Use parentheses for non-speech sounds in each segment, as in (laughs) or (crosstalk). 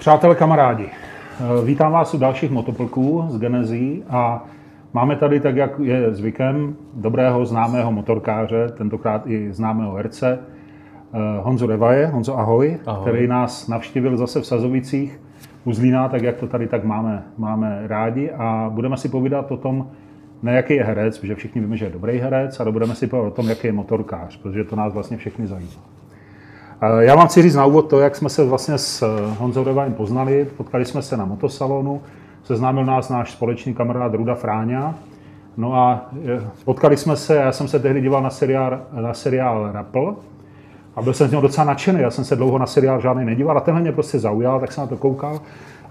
Přátelé, kamarádi, eh, vítám vás u dalších motoplků z Genezí a máme tady, tak jak je zvykem, dobrého známého motorkáře, tentokrát i známého herce, eh, Honzo Revaje. Honzo, ahoj, ahoj. který nás navštívil zase v Sazovicích u Zlína, tak jak to tady tak máme, máme rádi a budeme si povídat o tom, ne jaký je herec, protože všichni víme, že je dobrý herec, ale budeme si povídat o tom, jaký je motorkář, protože to nás vlastně všechny zajímá. Já vám chci říct na úvod to, jak jsme se vlastně s eh, Honzou Revajem poznali. Potkali jsme se na motosalonu, seznámil nás náš společný kamarád Ruda Fráňa. No a eh, potkali jsme se, já jsem se tehdy díval na seriál, na seriál Rappel a byl jsem z něho docela nadšený. Já jsem se dlouho na seriál žádný nedíval a tenhle mě prostě zaujal, tak jsem na to koukal.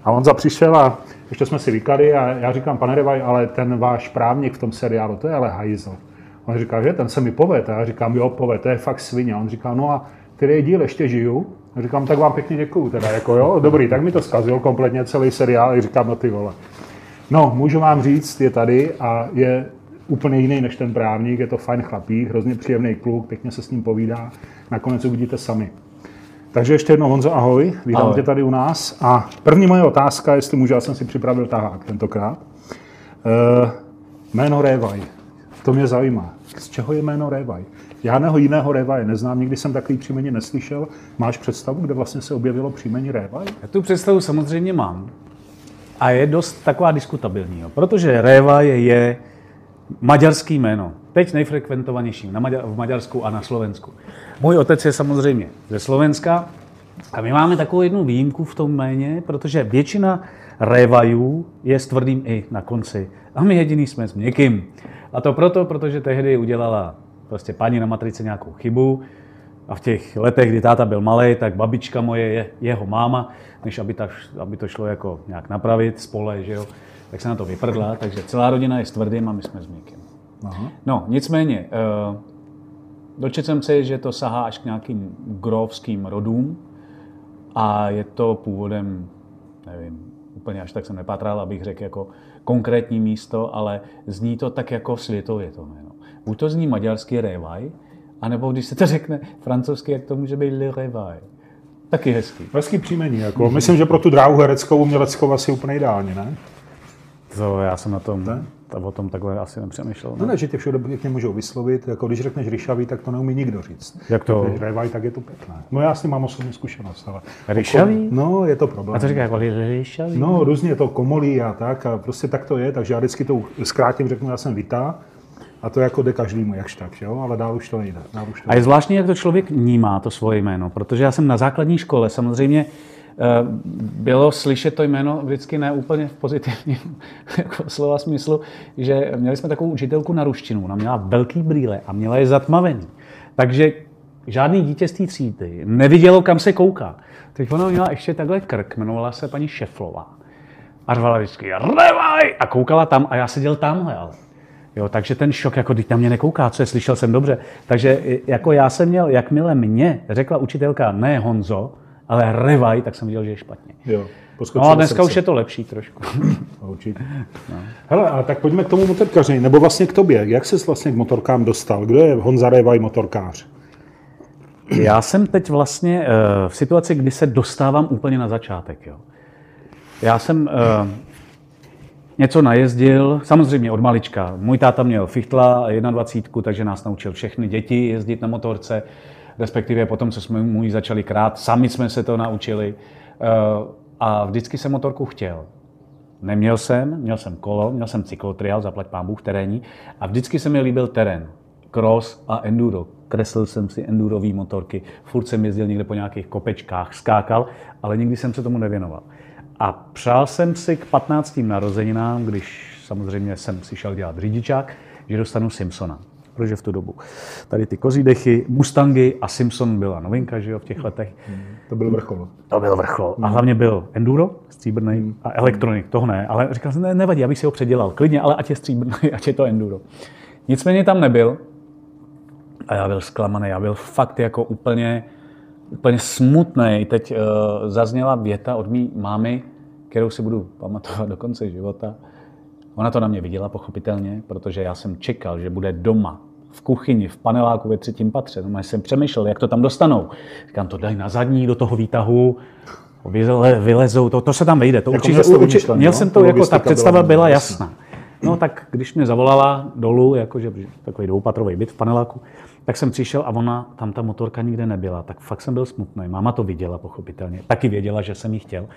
A on za přišel a ještě jsme si vykali a já říkám, pane Revaj, ale ten váš právník v tom seriálu, to je ale hajzl. On říká, že ten se mi povede. A já říkám, jo, povede, to je fakt svině. A on říká, no a který díl ještě žiju. A říkám, tak vám pěkně děkuju, teda jako jo, dobrý, tak mi to zkazil kompletně celý seriál, a říkám, no ty vole. No, můžu vám říct, je tady a je úplně jiný než ten právník, je to fajn chlapík, hrozně příjemný kluk, pěkně se s ním povídá, nakonec uvidíte sami. Takže ještě jednou Honzo, ahoj, vítám ahoj. tě tady u nás. A první moje otázka, jestli můžu, já jsem si připravil tahák tentokrát. E, jméno Révaj, to mě zajímá. Z čeho je jméno Révaj? Žádného jiného Révaje neznám, nikdy jsem takový příjmení neslyšel. Máš představu, kde vlastně se objevilo příjmení Révaj? Já tu představu samozřejmě mám. A je dost taková diskutabilní, jo. protože Révaj je maďarský jméno. Teď nejfrekventovanější na Maďar, v Maďarsku a na Slovensku. Můj otec je samozřejmě ze Slovenska a my máme takovou jednu výjimku v tom jméně, protože většina révajů je s tvrdým i na konci. A my jediný jsme s měkkým. A to proto, protože tehdy udělala prostě paní na matrice nějakou chybu a v těch letech, kdy táta byl malý, tak babička moje je jeho máma, než aby, ta, aby to šlo jako nějak napravit, spole, že jo, tak se na to vyprdla, takže celá rodina je s tvrdým a my jsme s měkkým. Aha. No, nicméně, uh, dočetl jsem se, že to sahá až k nějakým grovským rodům a je to původem, nevím, úplně až tak jsem nepatral, abych řekl jako konkrétní místo, ale zní to tak jako světově to jméno. Buď to zní maďarsky revaj, anebo když se to řekne francouzsky, jak to může být le revaj. Taky hezký. Hezký příjmení. Jako. Myslím, že pro tu dráhu hereckou, uměleckou asi úplně ideálně, ne? To já jsem na tom, ne? o tom takhle asi nepřemýšlel. Ne, no ne, že tě všude pěkně můžou vyslovit. Jako když řekneš ryšavý, tak to neumí nikdo říct. Jak to? Když revaj, tak je to pěkné. No já s tím mám osobní zkušenost. Ale ryšavý? No, je to problém. A to říká jako ryšavý? No, různě to komolí a tak. A prostě tak to je. Takže já vždycky to zkrátím, řeknu, já jsem Vita. A to jako jde každému, jakž tak, jo? ale dál už to nejde. Dál už to a je zvláštní, jak to člověk vnímá, to svoje jméno, protože já jsem na základní škole samozřejmě eh, bylo slyšet to jméno vždycky ne úplně v pozitivním (laughs) jako slova smyslu, že měli jsme takovou učitelku na ruštinu, ona měla velký brýle a měla je zatmavený. Takže žádný dítě z té třídy nevidělo, kam se kouká. Teď ona měla ještě takhle krk, jmenovala se paní Šeflová. A řvala vždycky, revaj! A koukala tam a já seděl tamhle, ale. Jo, takže ten šok, jako teď na mě nekouká, co je, slyšel jsem dobře. Takže jako já jsem měl, jakmile mě řekla učitelka, ne Honzo, ale revaj, tak jsem viděl, že je špatně. Jo, no a dneska srdce. už je to lepší trošku. Určitě. No. Hele, a tak pojďme k tomu motorkaři, nebo vlastně k tobě. Jak jsi vlastně k motorkám dostal? Kdo je Honza Revaj motorkář? Já jsem teď vlastně uh, v situaci, kdy se dostávám úplně na začátek. Jo. Já jsem uh, něco najezdil, samozřejmě od malička. Můj táta měl fichtla 21, takže nás naučil všechny děti jezdit na motorce, respektive potom, co jsme mu začali krát, sami jsme se to naučili. Eh, a vždycky jsem motorku chtěl. Neměl jsem, měl jsem kolo, měl jsem cyklotrial, zaplať pán Bůh, terénní, a vždycky se mi líbil terén, cross a enduro. Kreslil jsem si endurové motorky, furt jsem jezdil někde po nějakých kopečkách, skákal, ale nikdy jsem se tomu nevěnoval. A přál jsem si k 15. narozeninám, když samozřejmě jsem si šel dělat řidičák, že dostanu Simpsona. Protože v tu dobu tady ty kozí dechy, Mustangy a Simpson byla novinka, že jo, v těch letech. To byl vrchol. To byl vrchol. A hlavně byl enduro, stříbrný a elektronik, toho ne. Ale říkal jsem, ne, nevadí, abych si ho předělal. Klidně, ale ať je stříbrný, (laughs) ať je to enduro. Nicméně tam nebyl. A já byl zklamaný, já byl fakt jako úplně, úplně smutný. Teď uh, zazněla věta od mý mámy, kterou si budu pamatovat do konce života. Ona to na mě viděla, pochopitelně, protože já jsem čekal, že bude doma, v kuchyni, v paneláku ve třetím patře. No, jsem přemýšlel, jak to tam dostanou. Říkám, to dají na zadní do toho výtahu. Vyle, vylezou, to, to se tam vejde. To Jako určitě, měl určitě, vymyšlený, měl no? jsem to, jako ta představa byla byla jasná. jasná. No tak když mě zavolala dolů, jakože takový dvoupatrový byt v paneláku, tak jsem přišel a ona, tam ta motorka nikde nebyla. Tak fakt jsem byl smutný. Máma to viděla, pochopitelně. Taky věděla, že jsem ji chtěl.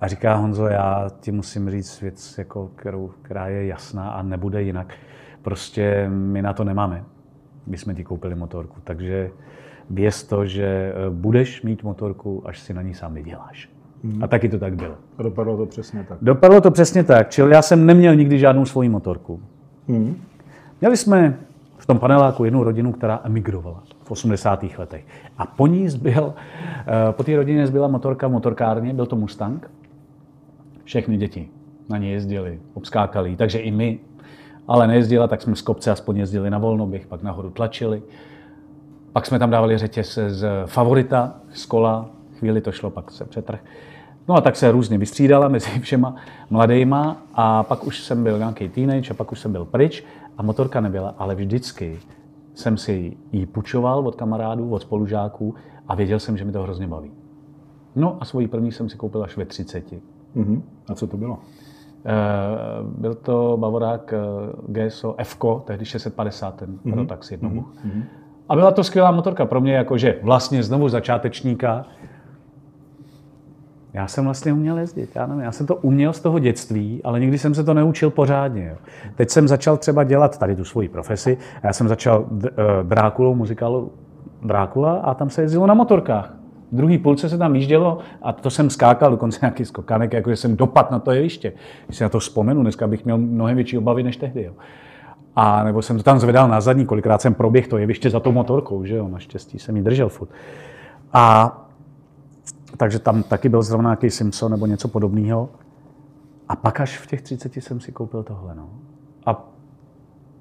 A říká, Honzo, já ti musím říct věc, jako, kterou, která je jasná a nebude jinak. Prostě my na to nemáme. My jsme ti koupili motorku. Takže věz to, že eh, budeš mít motorku, až si na ní sám vyděláš. A taky to tak bylo. A dopadlo to přesně tak. Dopadlo to přesně tak, čili já jsem neměl nikdy žádnou svoji motorku. Hmm. Měli jsme v tom paneláku jednu rodinu, která emigrovala v 80. letech. A po ní zbyl, eh, po té rodině zbyla motorka v motorkárně, byl to Mustang. Všechny děti na ně jezdili, obskákali, takže i my. Ale nejezdila, tak jsme z kopce aspoň jezdili na volnoběh, pak nahoru tlačili. Pak jsme tam dávali řetěz z favorita, z kola, chvíli to šlo, pak se přetrh. No a tak se různě vystřídala mezi (laughs) všema mladejma a pak už jsem byl nějaký teenage a pak už jsem byl pryč a motorka nebyla, ale vždycky jsem si ji půjčoval od kamarádů, od spolužáků a věděl jsem, že mi to hrozně baví. No a svoji první jsem si koupil až ve 30. Mhm. A co to bylo? Eh, Byl to Bavorák eh, GSO F, tehdy 650, ten Mhm. Rotax jednobuch. A byla to skvělá motorka pro mě, jakože vlastně znovu začátečníka. Já jsem vlastně uměl jezdit, já nevím, já jsem to uměl z toho dětství, ale nikdy jsem se to neučil pořádně. Jo. Teď jsem začal třeba dělat tady tu svoji profesi, já jsem začal eh, Drákulou, muzikálu Drákula a tam se jezdilo na motorkách. V druhý půlce se tam jíždělo a to jsem skákal, dokonce nějaký skokanek, jakože jsem dopad na to jeviště. Když si na to vzpomenu, dneska bych měl mnohem větší obavy než tehdy. Jo. A nebo jsem to tam zvedal na zadní, kolikrát jsem proběhl to jeviště za tou motorkou, že jo, naštěstí jsem ji držel furt. A takže tam taky byl zrovna nějaký Simpson nebo něco podobného. A pak až v těch 30 jsem si koupil tohle. No. A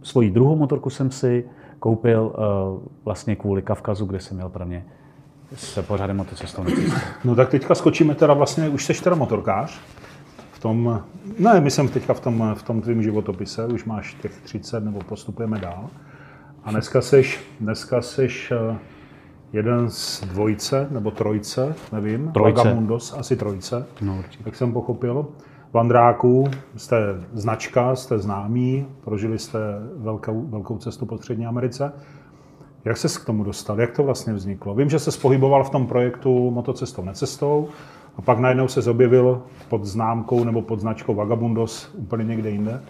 svoji druhou motorku jsem si koupil uh, vlastně kvůli Kavkazu, kde jsem měl pro mě s pořádem motocestou. No tak teďka skočíme teda vlastně, už jsi teda motorkář. V tom, ne, myslím teďka v tom, v tom tvým životopise, už máš těch 30 nebo postupujeme dál. A dneska jsi, dneska jsi eh, jeden z dvojce nebo trojce, nevím. Trojce. Vagamundos, asi trojce, No, určitě. jak jsem pochopil. Vandráků, jste značka, jste známí, prožili jste velkou, velkou cestu po Střední Americe. Jak se k tomu dostal? Jak to vlastně vzniklo? Vím, že se pohyboval v tom projektu Motocestou necestou a pak najednou se objevil pod známkou nebo pod značkou Vagabundos úplně někde jinde.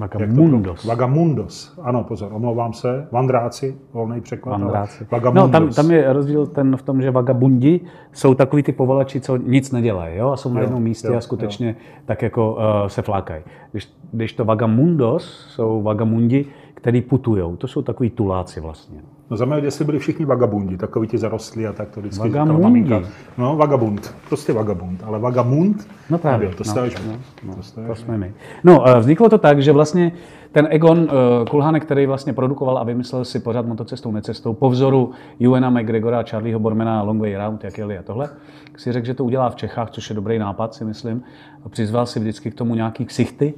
Jak to Vagamundos. Vagamundos. Ano, pozor, omlouvám se. Vandráci, volný překlad. Vandráci. No, Vagamundos. tam, tam je rozdíl ten v tom, že vagabundi jsou takový ty povalači, co nic nedělají, jo? a jsou na Jo, jednom místě jo, a skutečně tak jako uh, se flákají. Když, když to vagamundos jsou vagamundi, který putují, to jsou takový tuláci vlastně. No za mě dětství byli všichni vagabundi, takový ti zarostlí a tak to vždycky říkala Vagamundi. maminka. No, vagabund, prostě vagabund, ale vagamund, No právě. nebyl, to no, no, no, To jste to až vy. jsme my. No, eh, vzniklo to tak, že vlastně ten Egon uh, Kulhanek, který vlastně produkoval a vymyslel si pořád motocestou, necestou, po vzoru Ewana McGregora a Charlieho Bormana Long Way Round, jak jeli a tohle, si řekl, že to udělá v Čechách, což je dobrý nápad, si myslím. A přizval si vždycky k tomu nějaký ksichty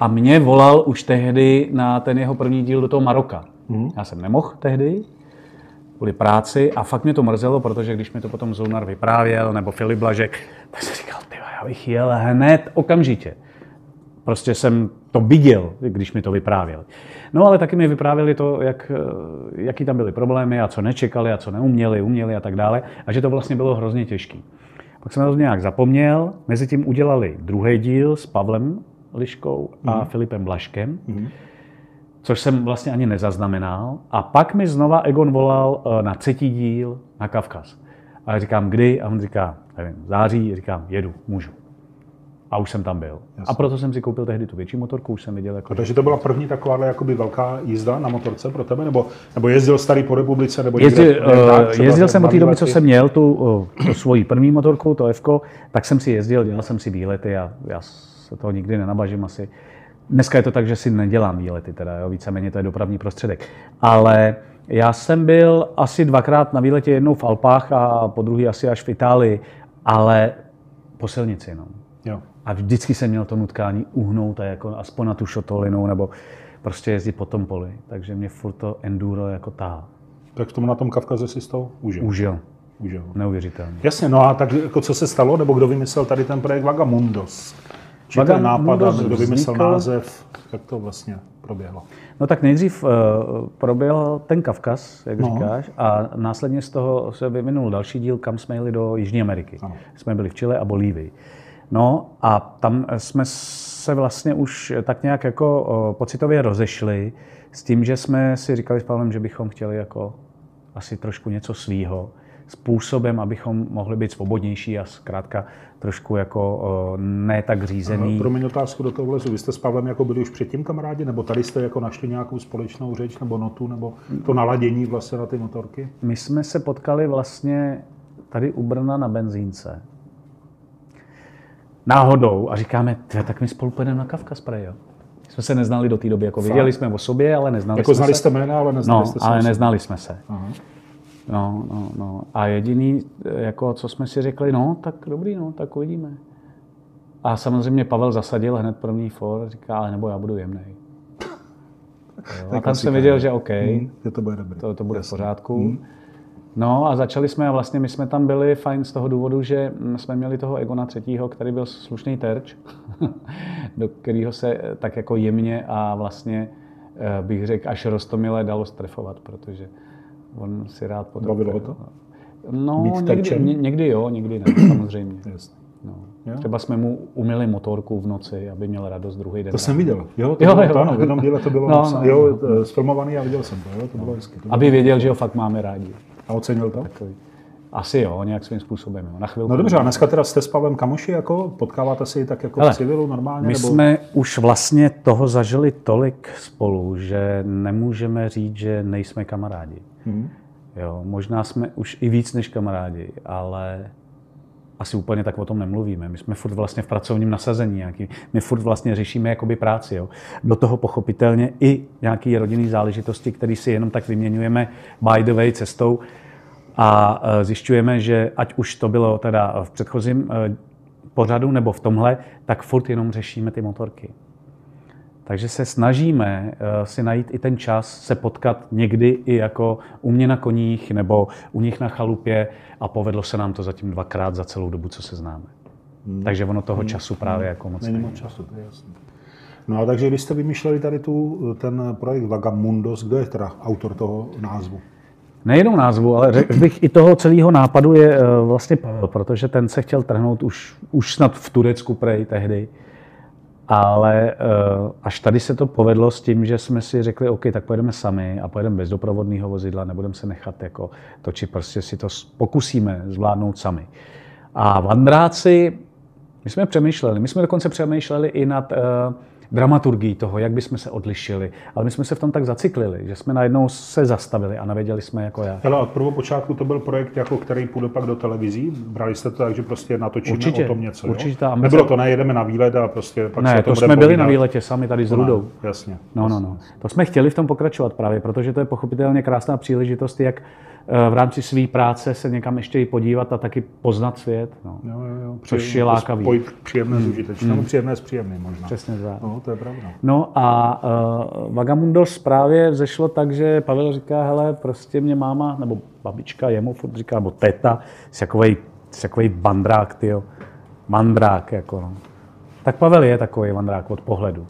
a mě volal už tehdy na ten jeho první díl do toho Maroka. Já jsem nemohl tehdy, kvůli práci a fakt mě to mrzelo, protože když mi to potom Zounar vyprávěl, nebo Filip Blažek, tak jsem říkal, ty já bych jel hned, okamžitě. Prostě jsem to viděl, když mi to vyprávěli. No ale taky mi vyprávěli to, jak, eh, jaký tam byly problémy a co nečekali a co neuměli, uměli a tak dále. A že to vlastně bylo hrozně těžký. Pak jsem na to nějak zapomněl, mezi tím udělali druhý díl s Pavlem Liškou a Filipem Blaškem což jsem vlastně ani nezaznamenal. A pak mi znova Egon volal eh, na třetí díl na Kavkaz. A já říkám, kdy? A on říká, nevím, září. Říkám, jedu, můžu. A už jsem tam byl. A proto jsem si koupil tehdy tu větší motorku, už jsem viděl, jako, A takže to byla první takováhle jakoby velká jízda na motorce pro tebe? Nebo, nebo jezdil starý po republice? Nebo Jezdil, někde, někde tak, uh, třeba jezdil jsem od té doby, co jsem měl tu, uh, tu svoji první motorku, to F, tak jsem si jezdil, dělal jsem si výlety a já se toho nikdy nenabažím asi. Dneska je to tak, že si nedělám výlety, teda, jo, víceméně to je dopravní prostředek. Ale já jsem byl asi dvakrát na výletě, jednou v Alpách a po druhý asi až v Itálii, ale po silnici. No. Jo. A vždycky jsem měl to nutkání uhnout a jako aspoň na tu šotolinu nebo prostě jezdit po tom poli. Takže mě furt to enduro jako tá. Tak v tom na tom Kavkaze si s tou užil. Užil. užil. Neuvěřitelný. Jasně, no a tak jako co se stalo, nebo kdo vymyslel tady ten projekt Vagamundos? Je nápad, kdo vymyslel vznikl- název, jak to vlastně proběhlo? No tak nejdřív uh, proběhl ten Kavkaz, jak No. no. říkáš, a následně z toho se vyvinul další díl, kam jsme jeli do Jižní Ameriky. Ano. Jsme byli v Chile a Bolívii. No a tam jsme se vlastně už tak nějak jako uh, pocitově rozešli s tím, že jsme si říkali s Pavlem, že bychom chtěli jako asi trošku něco svýho, způsobem, abychom mohli být svobodnější a zkrátka trošku jako uh, ne tak řízený. Promiň otázku do toho vlezu. Vy jste s Pavlem jako byli už předtím kamarádi, nebo tady jste jako našli nějakou společnou řeč nebo notu, nebo to naladění vlastně na ty motorky? My jsme se potkali vlastně tady u Brna na benzínce. Náhodou a říkáme, "Tyjo, tak my spolu pojedeme na Kavkaz prej, jo. Jsme se neznali do té doby, jako věděli jsme o sobě, ale neznali Jako jsme znali se. jste jména, ale neznali No, jste se. ale neznali jsme se. Aha. No, no, no. A jediný, eh, jako, co jsme si řekli, no, tak dobrý, no, tak uvidíme. A samozřejmě Pavel zasadil hned první for, říká, ale nebo já budu jemnej. Jo, a tam jsem věděl, ne? že OK, Hmm, že to bude dobrý. to, to bude v pořádku. No a začali jsme a vlastně my jsme tam byli fajn z toho důvodu, že mm, jsme měli toho Egona třetího, který byl slušný terč, (laughs) do kterého se eh, tak jako jemně a vlastně eh, bych řekl až rostomile dalo strefovat, protože on si rád potom... Bavilo ho to? No, Být někdy, terčem? někdy jo, někdy ne, (clears throat) samozřejmě. Jasně. No. Jo. Třeba jsme mu umyli motorku v noci, aby měl radost druhý den. To jsem viděl. Jo, to Jo, bylo, jo. to, ano, v jednom díle to bylo (laughs) No, no, jo, no. no, sfilmovaný a viděl jsem to. Jo, to bylo hezky. To bylo... Aby věděl, že ho fakt máme rádi. A ocenil to? Takový. Asi jo, nějak svým způsobem. Jo. Na chvilku. No dobře, a dneska teda jste s Pavlem kamoši, jako potkáváte se i tak jako Hele, v civilu normálně? My nebo... jsme už vlastně toho zažili tolik spolu, že nemůžeme říct, že nejsme kamarádi. Hmm. Jo, možná jsme už i víc než kamarádi, ale asi úplně tak o tom nemluvíme. My jsme furt vlastně v pracovním nasazení nějaký. My furt vlastně řešíme jakoby práci. Jo. Do toho pochopitelně i nějaké rodinné záležitosti, které si jenom tak vyměňujeme by the way cestou a e, zjišťujeme, že ať už to bylo teda v předchozím e, pořadu nebo v tomhle, tak furt jenom řešíme ty motorky. Takže se snažíme eh, si najít i ten čas se potkat někdy i jako u mě na koních nebo u nich na chalupě a povedlo se nám to zatím dvakrát za celou dobu, co se známe. Hmm. Takže ono toho času právě jako moc Není není. času, to je jasné. No a takže když jste vymýšleli tady tu, ten projekt Vagamundos, kdo je teda autor toho názvu? Nejenom názvu, ale řekl bych i toho celého nápadu je eh, vlastně Pavel, protože ten se chtěl trhnout už, už snad v Turecku prej tehdy. Ale eh, až tady se to povedlo s tím, že jsme si řekli, OK, tak pojedeme sami a pojedeme bez doprovodného vozidla, nebudeme se nechat jako točit, prostě si to pokusíme zvládnout sami. A vandráci, my jsme přemýšleli, my jsme dokonce přemýšleli i nad uh, dramaturgií toho, jak bychom se odlišili, ale my jsme se v tom tak zaciklili, že jsme najednou se zastavili a nevěděli jsme jako já. Hele, od prvopočátku to byl projekt, jako který půjde pak do televizí. Brali jste to tak, že prostě natočíme Určitě, o tom něco. určitě, jo? ta ambice- Nebylo to, ne, jedeme na výlet a prostě pak se Ne, tom to budeme jsme byli povídat. na výletě sami tady s To ne, Rudou. Jasně. No, no, no. To jsme chtěli v tom pokračovat právě, protože to je pochopitelně krásná příležitost, jak v rámci své práce se někam ještě i podívat a taky poznat svět. No. Jo, jo, jo. Což Příjemné, je lákavý. Spojit příjemné s užitečným, hmm. příjemné s příjemným možná. Přesně tak. No, to je pravda. No a uh, Vagamundos právě vzešlo tak, že Pavel říká, hele, prostě mě máma, nebo babička jemu furt říká, nebo teta, jsi takovej, takovej bandrák, tyjo. Mandrák, jako no. Tak Pavel je takový vandrák od pohledu.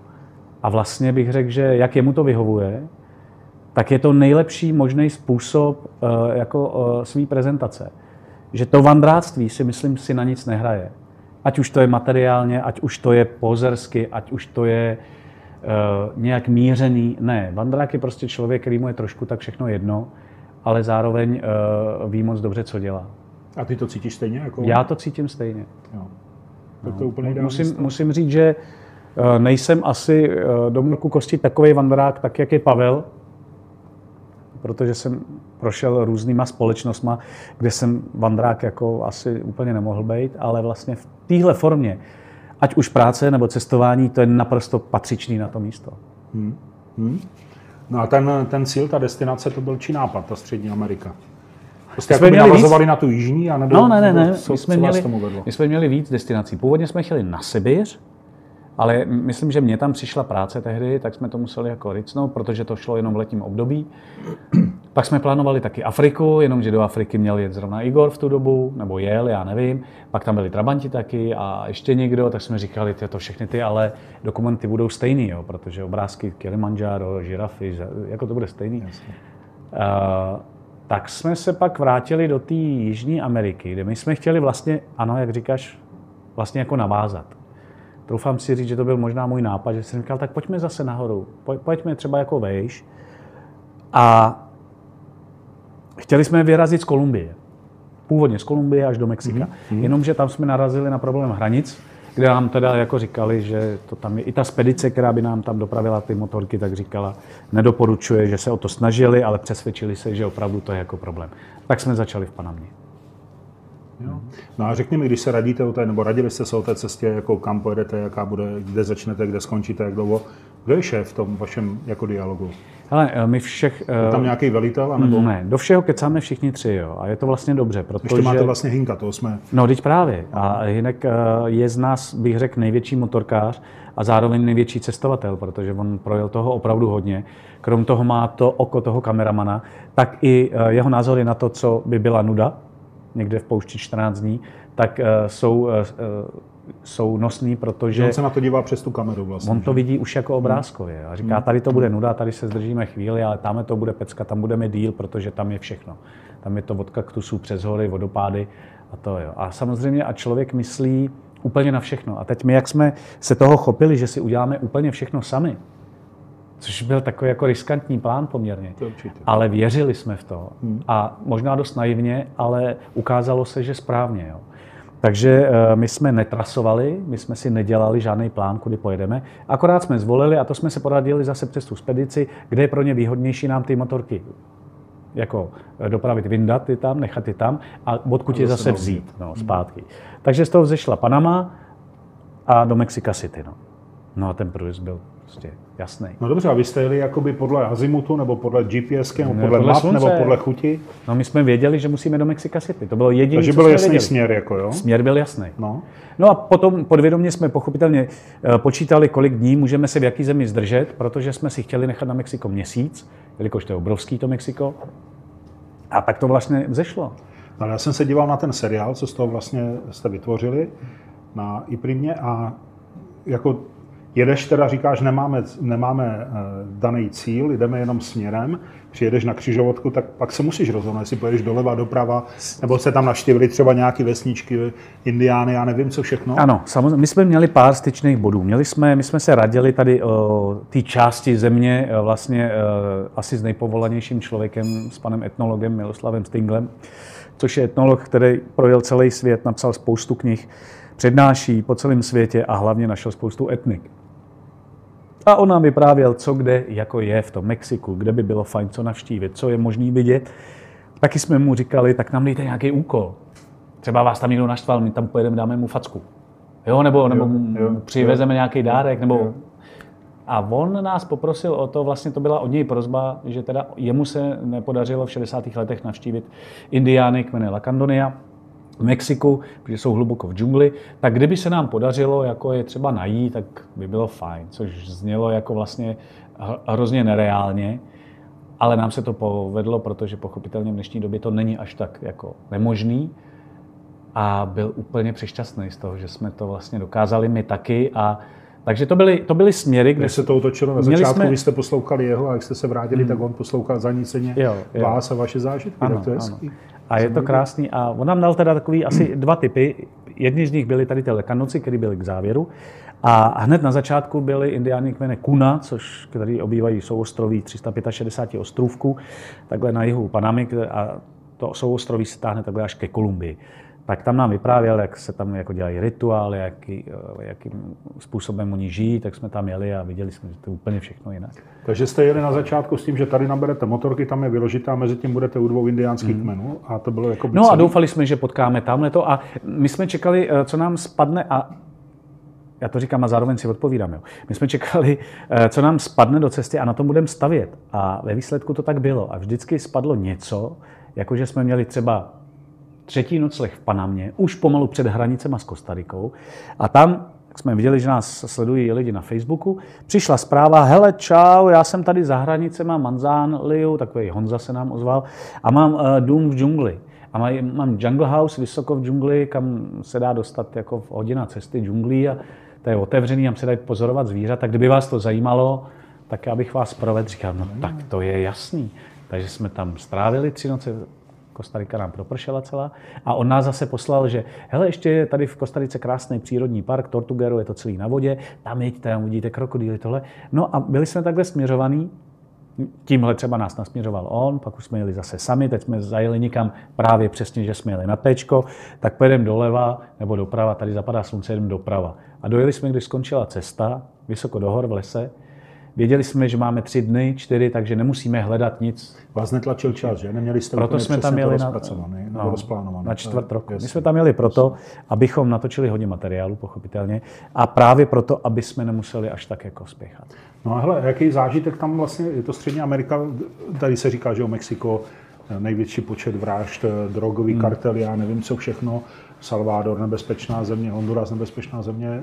A vlastně bych řekl, že jak jemu to vyhovuje, tak je to nejlepší možný způsob uh, jako uh, svý prezentace. Že to vandráctví si myslím si na nic nehraje. Ať už to je materiálně, ať už to je pozersky, ať už to je uh, nějak mířený. Ne, vandrák je prostě člověk, který mu je trošku tak všechno jedno, ale zároveň ví moc dobře, co dělá. A ty to cítíš stejně? Jako... Já to cítím stejně. Jo. Tak to je úplně Musím, stav. musím říct, že eh, nejsem asi eh, do mrku kosti takový vandrák, tak jak je Pavel, protože jsem prošel různýma společnostma, kde jsem vandrák jako asi úplně nemohl být, ale vlastně v téhle formě, ať už práce nebo cestování, to je naprosto patřičný na to místo. No a ten, ten cíl, ta destinace, to byl čí nápad, ta Střední Amerika? Prostě jsme jako měli navazovali na tu jižní a nebo, No, ne, ne, ne. My, jsme měli, tomu vedlo? my jsme měli víc destinací. Původně jsme chtěli na Sibiř, ale myslím, že mě tam přišla práce tehdy, tak jsme to museli jako ricnout, protože to šlo jenom v letním období. (clears throat) Pak jsme plánovali taky Afriku, jenomže do Afriky měl jet zrovna Igor v tu dobu, nebo jel, já nevím. Pak tam byli Trabanti taky a ještě někdo, tak jsme říkali, to všechny ty, ale dokumenty budou stejný, jo, protože obrázky Kilimanjaro, žirafy, jako to bude stejný. Jasně. Uh, tak jsme se pak vrátili do té Jižní Ameriky, kde my jsme chtěli vlastně, ano, jak říkáš, vlastně jako navázat. Troufám si říct, že to byl možná můj nápad, že jsem říkal, tak pojďme zase nahoru, pojďme třeba jako vejš. A chtěli jsme vyrazit z Kolumbie. Původně z Kolumbie až do Mexika. Mm-hmm. Jenomže tam jsme narazili na problém hranic, kde nám teda jako říkali, že to tam je i ta spedice, která by nám tam dopravila ty motorky, tak říkala, nedoporučuje, že se o to snažili, ale přesvědčili se, že opravdu to je jako problém. Tak jsme začali v Panamě. Jo. No a řekni mi, když se radíte o té, nebo radili jste se o té cestě, jako kam pojedete, jaká bude, kde začnete, kde skončíte, jak dlouho, kdo je šéf v tom vašem jako dialogu? Ale eh, my všech... Je tam eh, nějaký velitel? Anebo... Ne, do všeho kecáme všichni tři, jo. A je to vlastně dobře, protože... Ještě máte vlastně Hinka, to jsme... No, teď právě. A Hinek eh, je z nás, bych řekl, největší motorkář a zároveň největší cestovatel, protože on projel toho opravdu hodně. Krom toho má to oko toho kameramana, tak i jeho názory na to, co by byla nuda, někde v poušti 14 dní, tak jsou jsou nosný, protože... On se na to dívá přes tu kameru vlastně. On to že? vidí už jako obrázkově a říká, hmm. tady to bude nuda, tady se zdržíme chvíli, ale tam to bude pecka, tam budeme díl, protože tam je všechno. Tam je to od kaktusů přes hory, vodopády a to jo. A samozřejmě a člověk myslí úplně na všechno. A teď my, jak jsme se toho chopili, že si uděláme úplně všechno sami, což byl takový jako riskantní plán poměrně. To určitě. Ale věřili jsme v to. Hmm. A možná dost naivně, ale ukázalo se, že správně. Jo. Takže eh, my jsme netrasovali, my jsme si nedělali žádný plán, kudy pojedeme. Akorát jsme zvolili, a to jsme se poradili zase přes tu spedici, kde je pro ně výhodnější nám ty motorky jako eh, dopravit, vyndat ty tam, nechat ty tam a odkud je zase vzít no, zpátky. Takže z toho vzešla Panama a do Mexica City. No, no a ten průjezd byl prostě jasný. No dobře, a vy jste jeli jakoby podle azimutu, nebo podle GPS, nebo podle, podle map, slunce. nebo podle chuti? No my jsme věděli, že musíme do Mexica City. To bylo jediné, Takže byl jasný věděli. směr, jako jo? Směr byl jasný. No. no a potom podvědomě jsme pochopitelně eh, počítali, kolik dní můžeme se v jaký zemi zdržet, protože jsme si chtěli nechat na Mexiko měsíc, jelikož to je obrovský to Mexiko. A tak to vlastně zešlo. No, já jsem se díval na ten seriál, co z toho vlastně jste vytvořili na Iprimě a jako Jedeš teda, říkáš, nemáme, nemáme eh, daný cíl, jdeme jenom směrem, přijedeš na křižovatku, tak pak se musíš rozhodnout, jestli pojedeš doleva, doprava, nebo se tam naštívili třeba nějaké vesničky, indiány, já nevím, co všechno. Ano, samozřejmě. My jsme měli pár styčných bodů. Měli jsme, my jsme se radili tady o té části země eh, vlastně eh, asi s nejpovolanějším člověkem, s panem etnologem Miloslavem Stinglem, což je etnolog, který projel celý svět, napsal spoustu knih, přednáší po celém světě a hlavně našel spoustu etnik. A on nám vyprávěl, co kde jako je v tom Mexiku, kde by bylo fajn co navštívit, co je možný vidět. Taky jsme mu říkali, tak nám dejte nějaký úkol. Třeba vás tam někdo naštval, my tam pojedeme, dáme mu facku. Jo, nebo, nebo jo, jo, přivezeme jo. nějaký dárek, nebo... Jo. A on nás poprosil o to, vlastně to byla od něj prozba, že teda jemu se nepodařilo v 60. letech navštívit indiány kmene Lacandonia, v Mexiku, protože jsou hluboko v džungli, tak kdyby se nám podařilo jako je třeba najít, tak by bylo fajn, což znělo jako vlastně hrozně nereálně, ale nám se to povedlo, protože pochopitelně v dnešní době to není až tak jako nemožný a byl úplně přešťastný z toho, že jsme to vlastně dokázali my taky a takže to byly, to byly směry, kde... Když se to otočilo na začátku, jsme... vy jste poslouchali jeho a jak jste se vrátili, hmm. tak on poslouchal zaníceně jo, jo. vás a vaše zážitky. Ano, tak to je ano. A je to krásný. A on nám dal teda takový asi dva typy. Jedni z nich byli tady ty lekanoci, které byly k závěru. A hned na začátku byly indiáni kmene Kuna, což, který obývají souostroví 365 ostrůvků, takhle na jihu Panamy, a to souostroví se táhne takhle až ke Kolumbii tak tam nám vyprávěl, jak se tam jako dělají rituály, jaký, eh, jakým způsobem oni žijí, tak jsme tam jeli a viděli jsme, že to je úplně všechno jinak. Takže jste jeli na začátku s tím, že tady naberete motorky, tam je vyložitá, mezi tím budete u dvou indiánských mm. kmenů a to bylo jako No celý. a doufali jsme, že potkáme tamhle to a my jsme čekali, eh, co nám spadne a já to říkám a zároveň si odpovídám. Jo. My jsme čekali, eh, co nám spadne do cesty a na tom budeme stavět. A ve výsledku to tak bylo. A vždycky spadlo něco, jakože jsme měli třeba třetí nocleh v Panamě, už pomalu před hranicema s Kostarikou. A tam tak jsme viděli, že nás sledují lidi na Facebooku. Přišla zpráva, hele čau, já jsem tady za hranice, mám Manzán Liu, takový Honza se nám ozval, a mám uh, dům v džungli. A maj, mám jungle house vysoko v džungli, kam se dá dostat jako v hodina cesty džunglí a to je otevřený, tam se dají pozorovat zvířata. Tak kdyby vás to zajímalo, tak já bych vás provedl. Říkám, no tak to je jasný. Takže jsme tam strávili tři noci, Kostarika nám propršela celá. A on nás zase poslal, že hele, ještě je tady v Kostarice krásný přírodní park, Tortuguero, je to celý na vodě, tam jeďte, tam uvidíte krokodýly, tohle. No a byli jsme takhle směřovaní, tímhle třeba nás nasměřoval on, pak už jsme jeli zase sami, teď jsme zajeli někam právě přesně, že jsme jeli na tečko, tak pojedeme doleva nebo doprava, tady zapadá slunce, jdeme doprava. A dojeli jsme, když skončila cesta, vysoko do hor v lese, Věděli jsme, že máme tři dny, čtyři, takže nemusíme hledat nic. Vás netlačil čas, že? Neměli jste proto jsme tam měli na, no. Na čtvrt roku. My jsme tam měli proto, abychom natočili hodně materiálu, pochopitelně, a právě proto, aby jsme nemuseli až tak jako spěchat. No a hele, jaký zážitek tam vlastně, je to Střední Amerika, tady se říká, že o Mexiko největší počet vražd, drogový hmm. kartel, já nevím co všechno. Salvador nebezpečná země, Honduras nebezpečná země.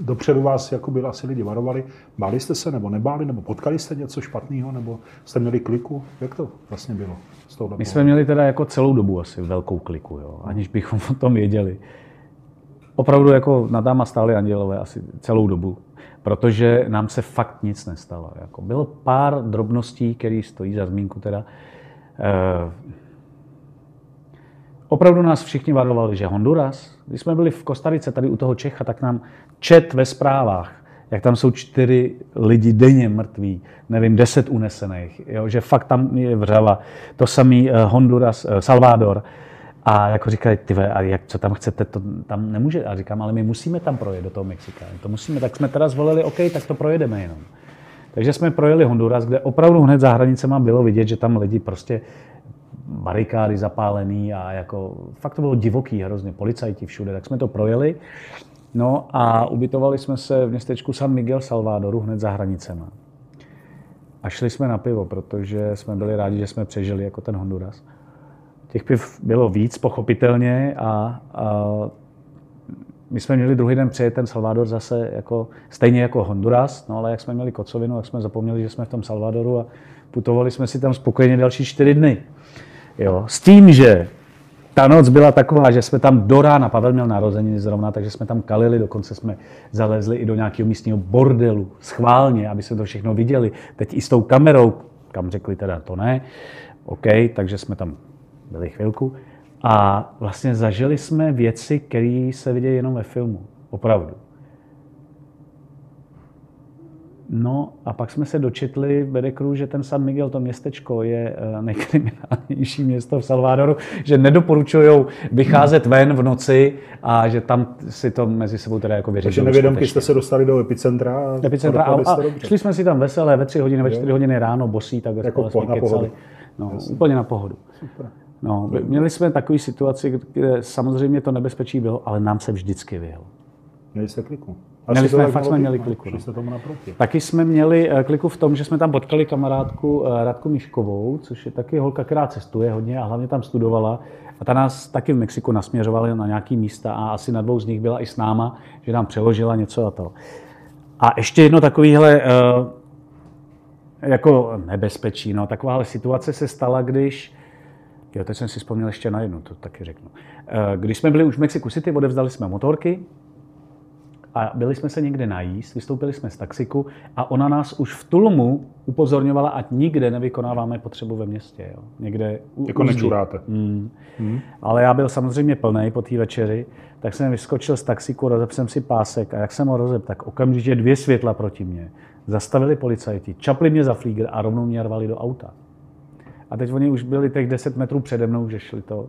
Dopředu vás jako byl asi lidi varovali. Báli jste se nebo nebáli, nebo potkali jste něco špatného, nebo jste měli kliku? Jak to vlastně bylo? Z My jsme měli teda jako celou dobu asi velkou kliku, jo, aniž bychom o tom věděli. Opravdu jako nad náma stáli andělové asi celou dobu, protože nám se fakt nic nestalo. Jako bylo pár drobností, které stojí za zmínku teda. Eh, Opravdu nás všichni varovali, že Honduras, když jsme byli v Kostarice, tady u toho Čecha, tak nám čet ve zprávách, jak tam jsou čtyři lidi denně mrtví, nevím, deset unesených, jo, že fakt tam je vřava. To samý eh, Honduras, eh, Salvador. A jako říkají, ty a jak, co tam chcete, to tam nemůže. A říkám, ale my musíme tam projet do toho Mexika. To musíme, tak jsme teda zvolili, OK, tak to projedeme jenom. Takže jsme projeli Honduras, kde opravdu hned za hranicema bylo vidět, že tam lidi prostě barikády zapálený a jako fakt to bylo divoký hrozně, policajti všude, tak jsme to projeli. No a ubytovali jsme se v městečku San Miguel Salvadoru hned za hranicema. A šli jsme na pivo, protože jsme byli rádi, že jsme přežili jako ten Honduras. Těch piv bylo víc, pochopitelně, a, a my jsme měli druhý den přejet ten Salvador zase jako, stejně jako Honduras, no ale jak jsme měli kocovinu, tak jsme zapomněli, že jsme v tom Salvadoru a putovali jsme si tam spokojeně další čtyři dny. Jo. S tím, že ta noc byla taková, že jsme tam do rána, Pavel měl narozeniny zrovna, takže jsme tam kalili, dokonce jsme zalezli i do nějakého místního bordelu, schválně, aby jsme to všechno viděli. Teď i s tou kamerou, kam řekli teda to ne, OK, takže jsme tam byli chvilku. A vlastně zažili jsme věci, které se vidějí jenom ve filmu. Opravdu. No a pak jsme se dočetli v Bedekru, že ten San Miguel, to městečko, je eh, nejkriminálnější město v Salvadoru, že nedoporučují vycházet ven v noci a že tam si to mezi sebou teda jako vyřešili. Takže nevědomky jste se dostali do epicentra? Epicentra a, a, šli jsme si tam veselé ve tři hodiny, ve čtyři hodiny ráno, bosí, tak jako po, na pohodu. No, úplně na pohodu. Super. No, měli jsme takový situaci, kde samozřejmě to nebezpečí bylo, ale nám se vždycky vyhlo. Měli jste kliku. Měli jsme, fakt jsme měli kliku. No. tomu naproti. Taky jsme měli eh, kliku v tom, že jsme tam potkali kamarádku eh, Radku Miškovou, což je taky holka, která cestuje hodně a hlavně tam studovala. A ta nás taky v Mexiku nasměřovala na nějaký místa a asi na dvou z nich byla i s náma, že nám přeložila něco a to. A ještě jedno takovýhle eh, jako nebezpečí, no, takováhle situace se stala, když Jo, teď jsem si vzpomněl ještě na jednu, to taky řeknu. Když jsme byli už v Mexiku City, odevzdali jsme motorky, a byli jsme se někde najíst, vystoupili jsme z taxiku a ona nás už v Tulmu upozorňovala, ať nikde nevykonáváme potřebu ve městě. Jo. Někde jako nečuráte. Mm. Mm. Ale já byl samozřejmě plný po té večeri, tak jsem vyskočil z taxiku, rozep jsem si pásek a jak jsem ho rozep, tak okamžitě dvě světla proti mně. Zastavili policajti, čapli mě za flíger a rovnou mě rvali do auta. A teď oni už byli těch 10 metrů přede mnou, že šli to.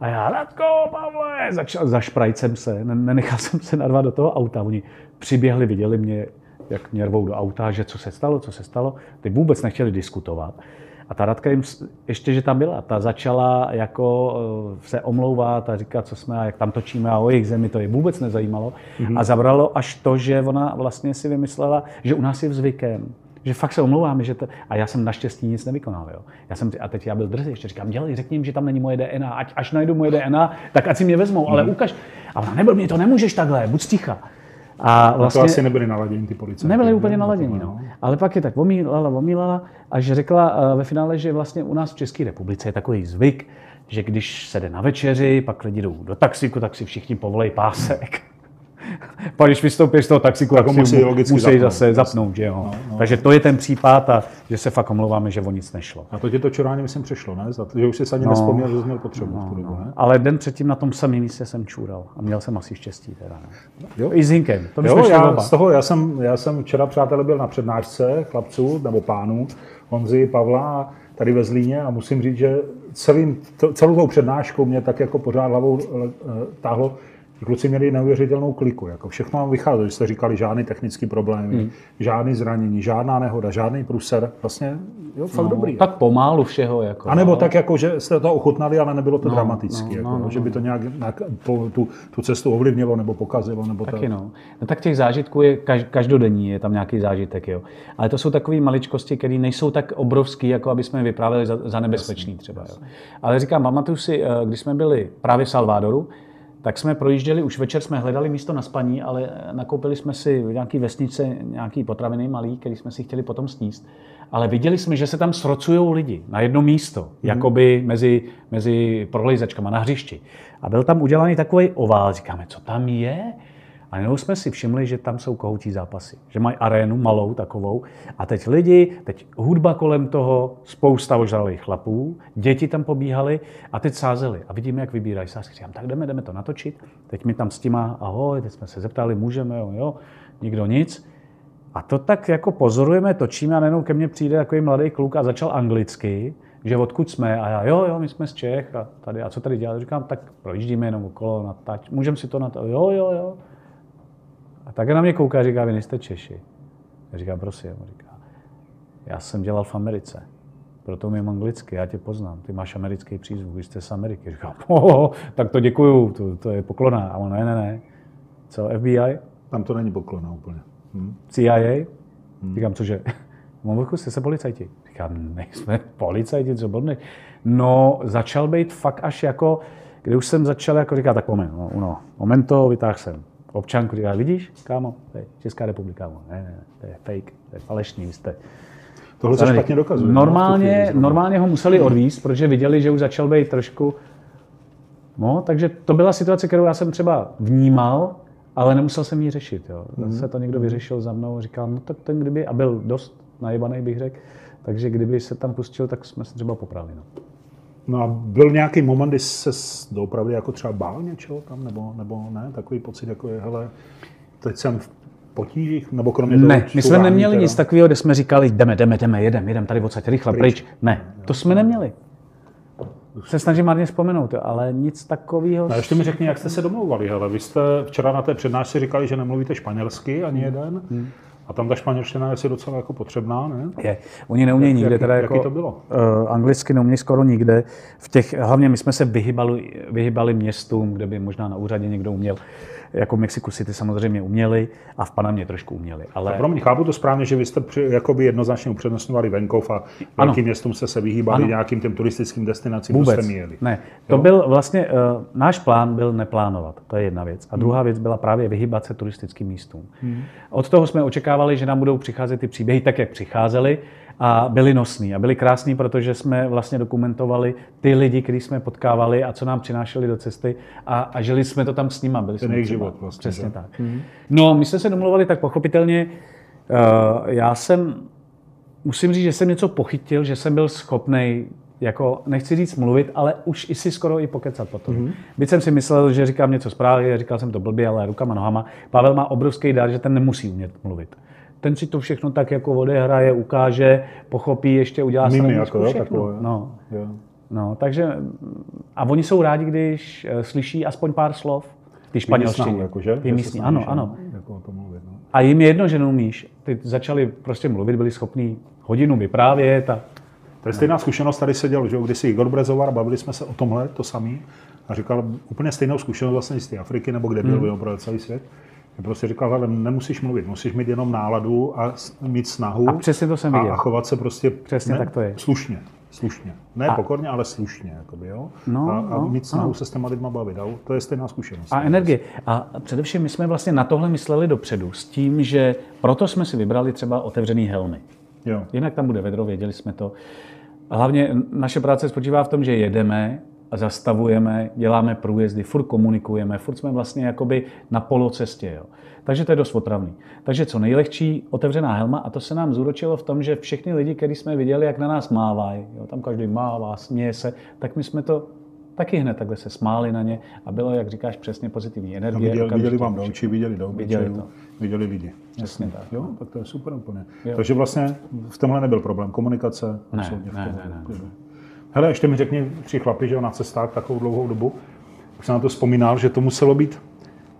A já, Radko, Pavle, začal, zašprajt jsem se, nenechal (laughs) jsem se narvat do toho auta. Oni přiběhli, viděli mě, jak mě rvou do auta, že co se stalo, co se stalo. Ty vůbec nechtěli diskutovat. A ta Radka jim, ještě, že tam byla, ta začala jako eh, se omlouvat a říkat, co jsme a jak tam točíme a o jejich zemi, to je vůbec nezajímalo. Mm-hmm. A zabralo až to, že ona vlastně si vymyslela, že u nás je zvykem, že fakt se omlouváme, že to... A já jsem naštěstí nic nevykonal. Jo. Já jsem, a teď já byl drzý, ještě říkám, dělej, řekni jim, že tam není moje DNA, ať, až najdu moje DNA, tak ať si mě vezmou, mm. ale mhm. ukaž. A ona, nebyl mě to nemůžeš takhle, buď sticha. A vlastně, to asi nebyli naladěni ty policajti. Nebyli úplně naladěni, no. Ale pak je tak omílala, omílala, až řekla eh, ve finále, že vlastně u nás v České republice je takový zvyk, že když se jde na večeři, pak lidi jdou do taxiku, tak si všichni povolej pásek. Pak když vystoupíš z toho taxiku, tak, musí, musí zapnout, zase zapnout. Že jo? No, no. Takže to je ten případ a že se fakt omlouváme, že o nic nešlo. A to tě to čurání, myslím, přešlo, ne? Za to, že už jsi ani no, nespomněl, že jsi měl potřebu no, v tu dobu, no. ne? Ale den předtím na tom samém místě jsem čůral a měl jsem asi štěstí. Teda, ne? Jo. I s Hinkem. To jo, já, z toho, já jsem, já jsem včera, přátelé, byl na přednášce chlapců nebo pánů, Honzi, Pavla, tady ve Zlíně a musím říct, že celým, celou tou přednáškou mě tak jako pořád hlavou eh, táhlo, Ti kluci měli neuvěřitelnou kliku. Jako všechno vám vycházelo, že jste říkali žádný technický problémy, hmm. žádný zranění, žádná nehoda, žádný pruser. Vlastně, jo, fakt no, dobrý. Tak pomálu všeho. Jako, a nebo no. tak, jako, že jste to ochutnali, ale nebylo to no, dramatické. No, jako, no, no, že by to nějak, nějak po, tu, tu, cestu ovlivnilo nebo pokazilo. Nebo Taky to... no. no. tak těch zážitků je každodenní, je tam nějaký zážitek. Jo. Ale to jsou takové maličkosti, které nejsou tak obrovské, jako aby jsme vyprávěli za, za nebezpečný třeba. Jo. Ale říkám, pamatuju si, eh, když jsme byli právě v Salvadoru, tak jsme projížděli, už večer jsme hledali místo na spaní, ale nakoupili jsme si v nějaké vesnice nějaký potraviny malý, který jsme si chtěli potom sníst. Ale viděli jsme, že se tam srocují lidi na jedno místo, mm. jakoby mezi, mezi prolejzačkama na hřišti. A byl tam udělaný takový ovál. Říkáme, co tam je? A jenom jsme si všimli, že tam jsou kohoutí zápasy. Že mají arénu malou takovou. A teď lidi, teď hudba kolem toho, spousta ožralých chlapů, děti tam pobíhali a teď sázeli. A vidíme, jak vybírají sázky. Říkám, tak jdeme, jdeme to natočit. Teď mi tam s těma, ahoj, teď jsme se zeptali, můžeme, jo, jo, nikdo nic. A to tak jako pozorujeme, točíme a najednou ke mně přijde takový mladý kluk a začal anglicky, že odkud jsme a já, jo, jo, my jsme z Čech a tady, a co tady děláme? Říkám, tak projíždíme jenom okolo na tať, můžeme si to na to, jo, jo, jo. Tak na mě kouká a říká, vy nejste Češi. Já říkám, prosím, říká, já jsem dělal v Americe, proto umím anglicky, já tě poznám, ty máš americký přízvuk, vy jste z Ameriky. Říkám, oh, tak to děkuju, to, to je poklona. A on, ne, ne, ne. Co, FBI? Tam to není poklona úplně. Hm. CIA? Hm. Říkám, cože? (laughs) Mám jste se policajti. Říkám, nejsme policajti, co blbne. No, začal být fakt až jako, kdy už jsem začal jako říkat, tak moment, no, no momento, vytáhl jsem občanku, říká, vidíš, kámo, to je Česká republika. Ne, ne, ne, to je fake, to je falešný, vy jste Tohle se špatně dokazuje. Normálně, chvíli, normálně ho museli odvízt, protože viděli, že už začal být trošku... No, takže to byla situace, kterou já jsem třeba vnímal, ale nemusel jsem ji řešit. Jo. Zase mm. to někdo vyřešil za mnou a říkal, no tak ten kdyby, a byl dost najebaný, bych řekl, takže kdyby se tam pustil, tak jsme se třeba poprali. No. No a byl nějaký moment, kdy se doopravdy jako třeba bál něčeho tam, nebo, nebo ne? Takový pocit, jako je, hele, teď jsem v potížích, nebo kromě toho Ne, my jsme neměli teda... nic takového, kde jsme říkali, jdeme, jdeme, jdeme, jedem, jedem tady odsaď, rychle, pryč. pryč. Ne, to jsme neměli. Se snažím marně vzpomenout, ale nic takového. No, ještě mi řekni, jak jste se domlouvali. Hele. Vy jste včera na té přednášce říkali, že nemluvíte španělsky ani jeden. Hmm. A tam ta španělština je asi docela jako potřebná, ne? Je. Oni neumějí nikde, jak, teda jaký jako, to bylo? Uh, anglicky neumějí skoro nikde. V těch, hlavně my jsme se vyhybali, vyhybali městům, kde by možná na úřadě někdo uměl jako v Mexiku City samozřejmě uměli a v Panamě trošku uměli. Ale... pro mě chápu to správně, že vy jste při, jakoby jednoznačně upřednostňovali venkov a velkým městům jste se vyhýbali ano. nějakým těm turistickým destinacím, Vůbec. jste měli. Ne, to jo? byl vlastně, uh, náš plán byl neplánovat, to je jedna věc. A hmm. druhá věc byla právě vyhýbat se turistickým místům. Hmm. Od toho jsme očekávali, že nám budou přicházet ty příběhy tak, jak přicházely a byli nosní a byli krásní, protože jsme vlastně dokumentovali ty lidi, který jsme potkávali a co nám přinášeli do cesty a, a žili jsme to tam s nimi. Byli Ten jsme život vlastně. Přesně že? tak. Mm-hmm. No, my jsme se domluvali tak pochopitelně. Uh, já jsem, musím říct, že jsem něco pochytil, že jsem byl schopný jako, nechci říct mluvit, ale už i si skoro i pokecat potom. Mm-hmm. Byť jsem si myslel, že říkám něco správně, říkal jsem to blbě, ale rukama, nohama. Pavel má obrovský dar, že ten nemusí umět mluvit ten si to všechno tak jako odehraje, ukáže, pochopí, ještě udělá Mimi jako, jo, takové. No. Jo. no, takže a oni jsou rádi, když uh, slyší aspoň pár slov. Ty španělštině. Jako, že? Ty místní, ano, ano. Jako to mluvit, no. A jim je jedno, že neumíš. Ty začali prostě mluvit, byli schopní hodinu vyprávět a to je stejná zkušenost, tady seděl, že když si Igor Brezovar, bavili jsme se o tomhle, to samý, a říkal úplně stejnou zkušenost vlastně z té Afriky, nebo kde byl, hmm. pro celý svět. Já prostě říkal, ale nemusíš mluvit, musíš mít jenom náladu a mít snahu. A přesně to jsem viděl. A chovat se prostě přesně ne, tak to je. slušně. Slušně. Ne a, pokorně, ale slušně. Jakoby, jo? No, a, a no, mít snahu se s těma lidma bavit. A to je stejná zkušenost. A energie. A především my jsme vlastně na tohle mysleli dopředu s tím, že proto jsme si vybrali třeba otevřený helmy. Jo. Jinak tam bude vedro, věděli jsme to. Hlavně naše práce spočívá v tom, že jedeme zastavujeme, děláme průjezdy, furt komunikujeme, furt jsme vlastně jakoby na polocestě. Jo. Takže to je dost otravný. Takže co nejlehčí otevřená helma a to se nám zúročilo v tom, že všechny lidi, kteří jsme viděli, jak na nás mávají, jo, tam každý mává, směje se, tak my jsme to taky hned takhle se smáli na ně a bylo, jak říkáš, přesně pozitivní energie. No, viděli, viděli vám do očí, viděli do viděli, to. viděli lidi. Přesně tak. Jo, tak to je super úplně. Jo. Takže vlastně v tomhle nebyl problém. Komunikace, ne, ne, ne, ne, ne. Hele, ještě mi řekni tři chlapi, že jo, na cestách takovou dlouhou dobu. Už jsem na to vzpomínal, že to muselo být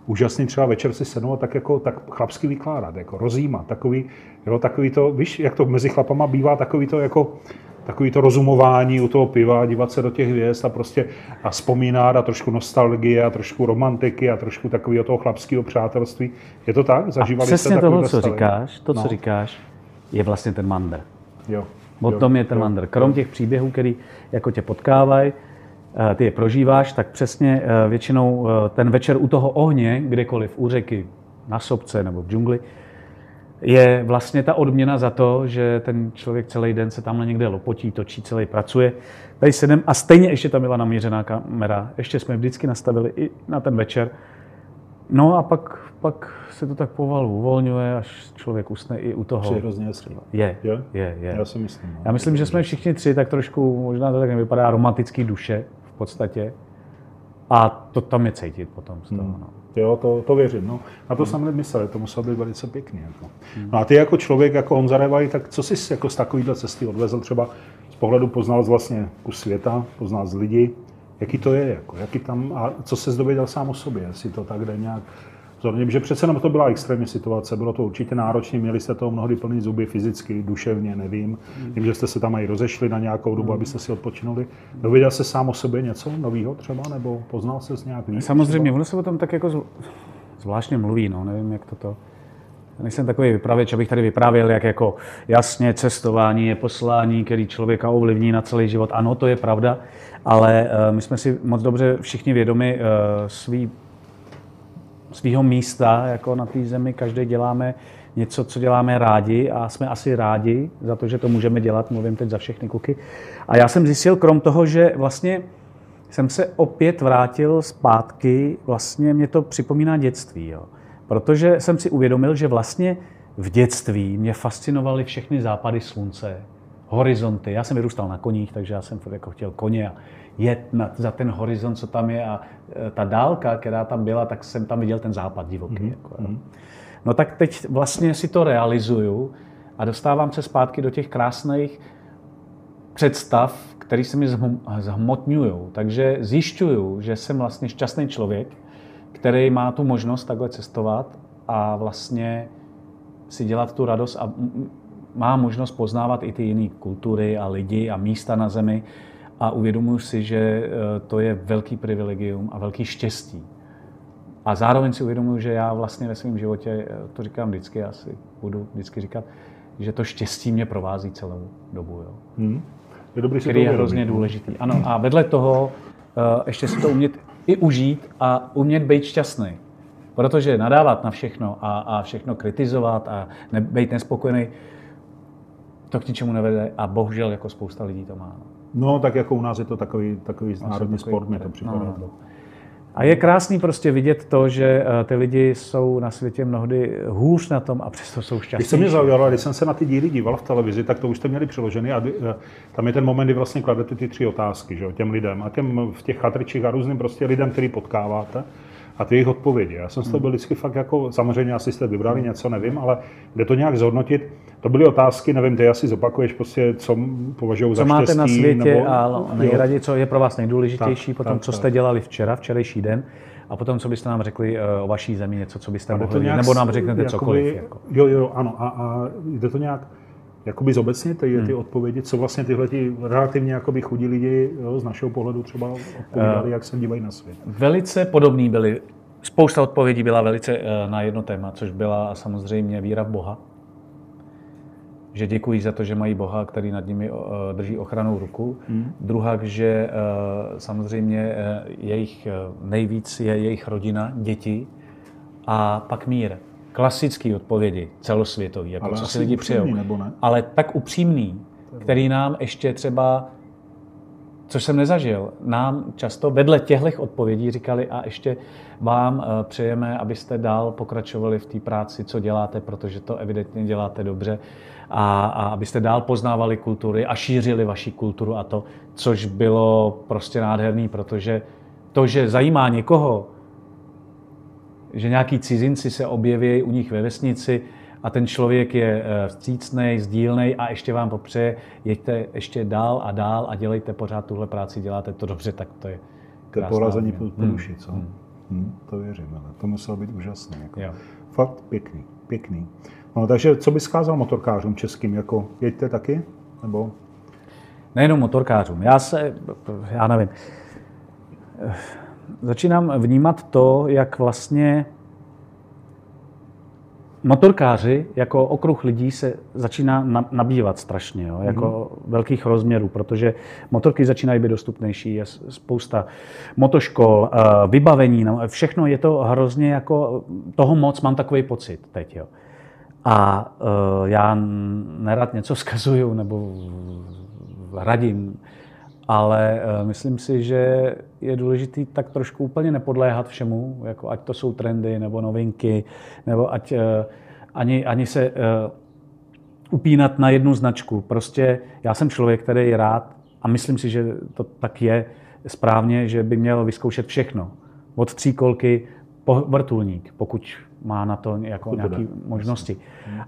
úžasný třeba večer si sednout a tak jako tak chlapsky vykládat, jako rozjímat, takový, jo, takový to, víš, jak to mezi chlapama bývá, takový to jako takový to rozumování u toho piva, dívat se do těch hvězd a prostě a vzpomínat a trošku nostalgie a trošku romantiky a trošku takového toho chlapského přátelství. Je to tak? Zažívali a přesně toho, co říkáš, to, no. co říkáš, je vlastně ten mander. Jo. O tom je ten jo. mander. Krom těch příběhů, který jako tě potkávají, eh, ty je prožíváš, tak přesně eh, většinou eh, ten večer u toho ohně, kdekoliv, u řeky, na sobce nebo v džungli, je vlastně ta odměna za to, že ten člověk celý den se tamhle někde lopotí, točí, celý pracuje. Tady sedem a stejně ještě tam byla namířená kamera. Ještě jsme vždycky nastavili i na ten večer. No a pak, pak se to tak povalu uvolňuje, až člověk usne i u toho. Přirozeně je, je, je, je. Já si myslím. No. Já myslím, že jsme všichni tři tak trošku, možná to tak nevypadá, romantický duše v podstatě. A to tam je cítit potom z toho. Hmm. No. Jo, to, to věřím. No. Na to hmm. jsem nemyslel, to muselo být velice pěkný. Jako. Hmm. No a ty jako člověk, jako Honza Revaj, tak co jsi jako z takovéhle cesty odvezl třeba z pohledu poznal vlastně kus světa, poznal z lidí, jaký to je, jako, jaký tam, a co se dověděl sám o sobě, jestli to tak jde nějak zorně, že přece jenom to byla extrémní situace, bylo to určitě náročné, měli jste toho mnohdy plný zuby fyzicky, duševně, nevím. Mm. Vím, že jste se tam i rozešli na nějakou dobu, mm. abyste si odpočinuli. Dověděl se sám o sobě něco nového třeba, nebo poznal se s nějak víc? Samozřejmě, ono se o tom tak jako zvláštně mluví, no, nevím, jak to to. Nejsem takový vypravěč, abych tady vyprávěl, jak jako jasně cestování je poslání, který člověka ovlivní na celý život. Ano, to je pravda, ale uh, my jsme si moc dobře všichni vědomi uh, svý svého místa jako na té zemi. Každý děláme něco, co děláme rádi a jsme asi rádi za to, že to můžeme dělat. Mluvím teď za všechny kluky. A já jsem zjistil, krom toho, že vlastně jsem se opět vrátil zpátky, vlastně mě to připomíná dětství. Jo. Protože jsem si uvědomil, že vlastně v dětství mě fascinovaly všechny západy slunce, horizonty. Já jsem vyrůstal na koních, takže já jsem jako chtěl koně a jet na, za ten horizont, co tam je a e, ta dálka, která tam byla, tak jsem tam viděl ten západ divoký. Mm-hmm. Jako, no tak teď vlastně si to realizuju a dostávám se zpátky do těch krásných představ, které se mi zhmotňují. Takže zjišťuju, že jsem vlastně šťastný člověk, který má tu možnost takhle cestovat a vlastně si dělat tu radost a má možnost poznávat i ty jiné kultury a lidi a místa na zemi, a uvědomuji si, že eh, to je velký privilegium a velký štěstí. A zároveň si uvědomuji, že já vlastně ve svém životě, eh, to říkám vždycky, asi budu vždycky říkat, že to štěstí mě provází celou dobu. Jo. Hmm. Je dobrý který je hrozně důležitý. Ano, a vedle toho uh, ještě si to umět i užít a umět být šťastný. Protože nadávat na všechno a, a všechno kritizovat a ne, být nespokojený, to k ničemu nevede a bohužel jako spousta lidí to má. No. No, tak jako u nás je to takový, takový národní sport, mě to připadá. No, no. A je krásný prostě vidět to, že eh, ty lidi jsou na světě mnohdy hůř na tom a přesto jsou šťastní. Když se mě zaujalo, když jsem se na ty díly díval v televizi, tak to už jste měli přeložený a eh, tam je ten moment, kdy vlastně kladete ty tři otázky že, těm lidem a těm v těch chatričích a různým prostě lidem, který potkáváte a ty jejich odpovědi. Já jsem z toho byl vždycky fakt jako, samozřejmě asi jste vybrali něco, nevím, ale jde to nějak zhodnotit. To byly otázky, nevím, ty asi zopakuješ prostě, co považují za Co máte štěstí, na světě nebo, a nejraději, co je pro vás nejdůležitější, tak, potom tak, co jste tak. dělali včera, včerejší den, a potom, co byste nám řekli eh, o vaší zemi, něco, co byste mohli, nebo nám řeknete jakoby, cokoliv. Jako. Jo, jo, ano. A, a jde to nějak jakoby zobecně ty, hmm. ty odpovědi, co vlastně tyhle ty relativně jakoby chudí lidi jo, z našeho pohledu třeba odpovídali, uh, jak se dívají na svět. Velice podobný byli Spousta odpovědí byla velice eh, na jedno téma, což byla samozřejmě víra v Boha. že děkují za to, že mají Boha, který nad nimi eh, drží ochranou ruku. Hmm. Druhá, že eh, samozřejmě eh, jejich nejvíc je jejich rodina, děti a pak mír. Klasický odpovědi, celosvětový, jako Ale co si lidi přijou. nebo ne? Ale tak upřímný, který nám ještě třeba, což jsem nezažil, nám často vedle těchto odpovědí říkali a ještě vám eh, přejeme, abyste dál pokračovali v té práci, co děláte, protože to evidentně děláte dobře a, a abyste dál poznávali kultury a šířili vaši kulturu a to, což bylo prostě nádherný, protože to, že zajímá někoho, že nějaký cizinci se objeví u nich ve vesnici a ten člověk je eh, vstřícný, sdílný a ještě vám popřeje, jeďte ještě dál a dál a dělejte pořád tuhle práci, děláte to dobře, tak to je To je porazení po, duši, co? Hmm. Hmm, to věřím, ale to muselo být úžasné. Jako. Jo. Fakt pěkný, pěkný. No, takže co bys skázal motorkářům českým, jako jeďte taky? Nebo Nejenom motorkářům. Já se, já nevím, začínám vnímat to, jak vlastně motorkáři jako okruh lidí se začíná na- nabývat strašně, jo, jako velkých rozměrů, protože motorky začínají být dostupnější, je spousta motoškol, eh, vybavení, no, všechno je to hrozně jako, toho moc mám takový pocit teď. Jo. A eh, já nerad něco (laughs) vzkazuju nebo radím, ale eh, myslím si, že je důležité tak trošku úplně nepodléhat všemu, jako ať to jsou trendy nebo novinky, nebo ať eh, ani, ani se eh, upínat na jednu značku. Prostě já jsem člověk, který je rád a myslím si, že to tak je správně, že by měl vyzkoušet všechno. Od tříkolky po vrtulník, pokud má na to jako nějaké možnosti.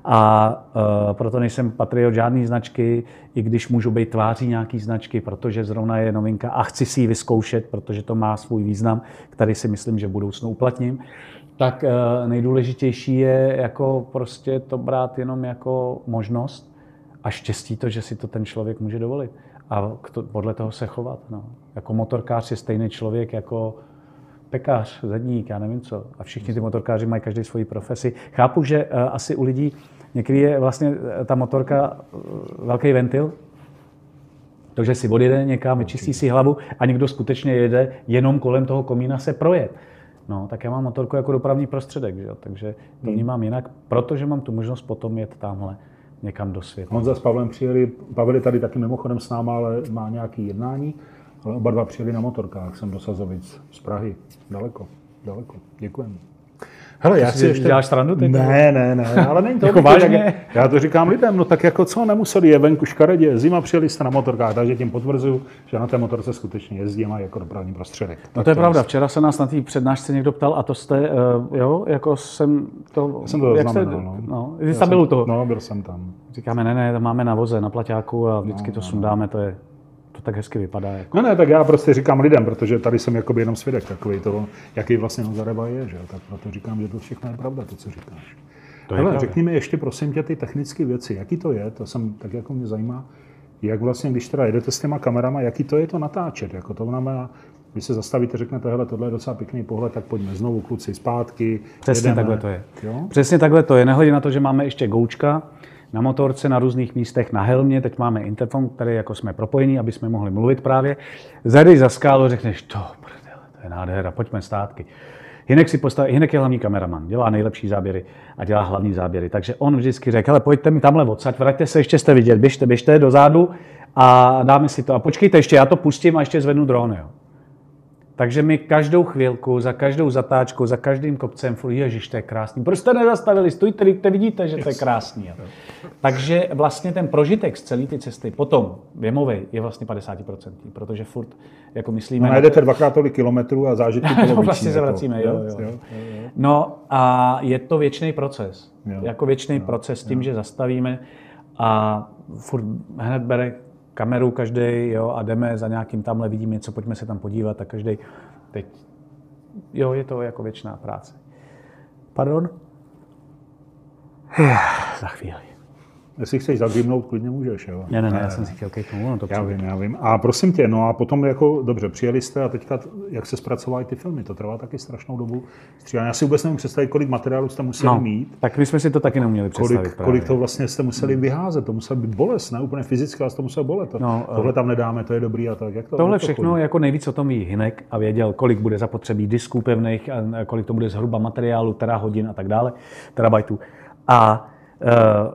A uh, proto nejsem patriot žádné značky, i když můžu být tváří nějaký značky, protože zrovna je novinka a chci si ji vyzkoušet, protože to má svůj význam, který si myslím, že v budoucnu uplatním. Tak uh, nejdůležitější je jako prostě to brát jenom jako možnost a štěstí to, že si to ten člověk může dovolit. A to, podle toho se chovat. No. Jako motorkář je stejný člověk jako pekař, zedník, já nevím co. A všichni ty motorkáři mají každý svoji profesi. Chápu, že uh, asi u lidí někdy je vlastně eh, ta motorka uh, velký ventil, takže si odjede někam, vyčistí si hlavu a někdo skutečně jede jenom kolem toho komína se projet. No, tak já mám motorku jako dopravní prostředek, že jo? takže to vnímám jinak, protože mám tu možnost potom jet tamhle někam do světa. Honza s Pavlem přijeli, Pavel je tady taky mimochodem s náma, ale má nějaký jednání, ale oba dva přijeli na motorkách, jsem do Sazovic z Prahy, daleko, daleko, děkujeme. Hele, já si děláš srandu teď? Ne, ne, ne, ale není to (laughs) Jako obyčej, vážně? jak- Já to říkám lidem, no tak jako co, nemuseli je venku škaredě, zima přijeli jste na motorkách, takže tím potvrzuju, že na té motorce skutečně jezdí a mají jako dopravní prostředek. No to je pravda. Včera se nás na té přednášce někdo ptal, a to jste, uh, jo, jako jsem to... Jsem to jak jste, no. no. Já jste jsem- byl u toho. No, byl jsem tam. Říkáme, ne, ne, to máme na voze, na plaťáku a vždycky No, to sundáme, to je, to tak hezky vypadá. Jako. Ne, ne, tak já prostě říkám lidem, protože tady jsem jakoby jenom svědek takový toho, jaký vlastně Nozareva je, že tak proto říkám, že to všechno je pravda, to, co říkáš. To je Hele, pravda. řekni mi ještě prosím tě ty technické věci, jaký to je, to jsem tak jako mě zajímá, jak vlastně, když teda jedete s těma kamerama, jaký to je to natáčet, jako to znamená, když se zastavíte, řeknete, hele, tohle je docela pěkný pohled, tak pojďme znovu, kluci, zpátky. Přesně jedeme. takhle to je. Jo? Přesně takhle to je. Nehledě na to, že máme ještě goučka na motorce na různých místech, na helmě, teď máme interfon, který jako jsme propojení, aby jsme mohli mluvit právě. Zajdeš za skálu, řekneš, to, prdele, to je nádhera, pojďme státky. Hinek, si postaví, Hinek je hlavní kameraman, dělá nejlepší záběry a dělá hlavní záběry. Takže on vždycky řekl, ale pojďte mi tamhle odsaď, vraťte se, ještě jste vidět, běžte, běžte dozadu a dáme si to. A počkejte ještě, já to pustím a ještě zvednu dron. Jo. Takže my každou chvilku, za každou zatáčkou, za každým kopcem, furt, ježiš, to je krásný. Proč jste nezastavili? Stůjte, teď vidíte, že to je krásný. Jo. Takže vlastně ten prožitek z celé ty cesty potom věmovej je vlastně 50%, protože furt jako myslíme... No, na- najdete dvakrát tolik kilometrů a zážitky (laughs) No, vlastně se jako. vracíme, jo, jo. jo, jo. No a je to věčný proces. Jo. Jako věčný proces s tím, že zastavíme a furt hned bere kameru každý, jo, a jdeme za nějakým tamhle, vidíme něco, pojďme se tam podívat a každý teď, jo, je to jako věčná práce. Pardon? Za chvíli. Jestli chceš zagrimnout, klidně můžeš. Jo. Ne, ne, ne, já jsem si chtěl kejknout, no to Já vím, já vím. A prosím tě, no a potom jako, dobře, přijeli jste a teďka, jak se zpracovaly ty filmy, to trvá taky strašnou dobu. Stříhání. Já si vůbec nevím představit, kolik materiálu jste museli No, mít. tak my jsme si to taky neuměli představit. Kolik, právě. kolik to vlastně jste museli vyházet, to muselo být bolest, ne úplně fyzicky, ale to muselo bolet. To, No, tohle tam nedáme, to je dobrý a tak. Jak to, Tohle jak to všechno chodí? jako nejvíc o tom ví Hinek a věděl, kolik bude zapotřebí disků pevných, a kolik to bude zhruba materiálu, teda hodin a tak dále, terabajtů. A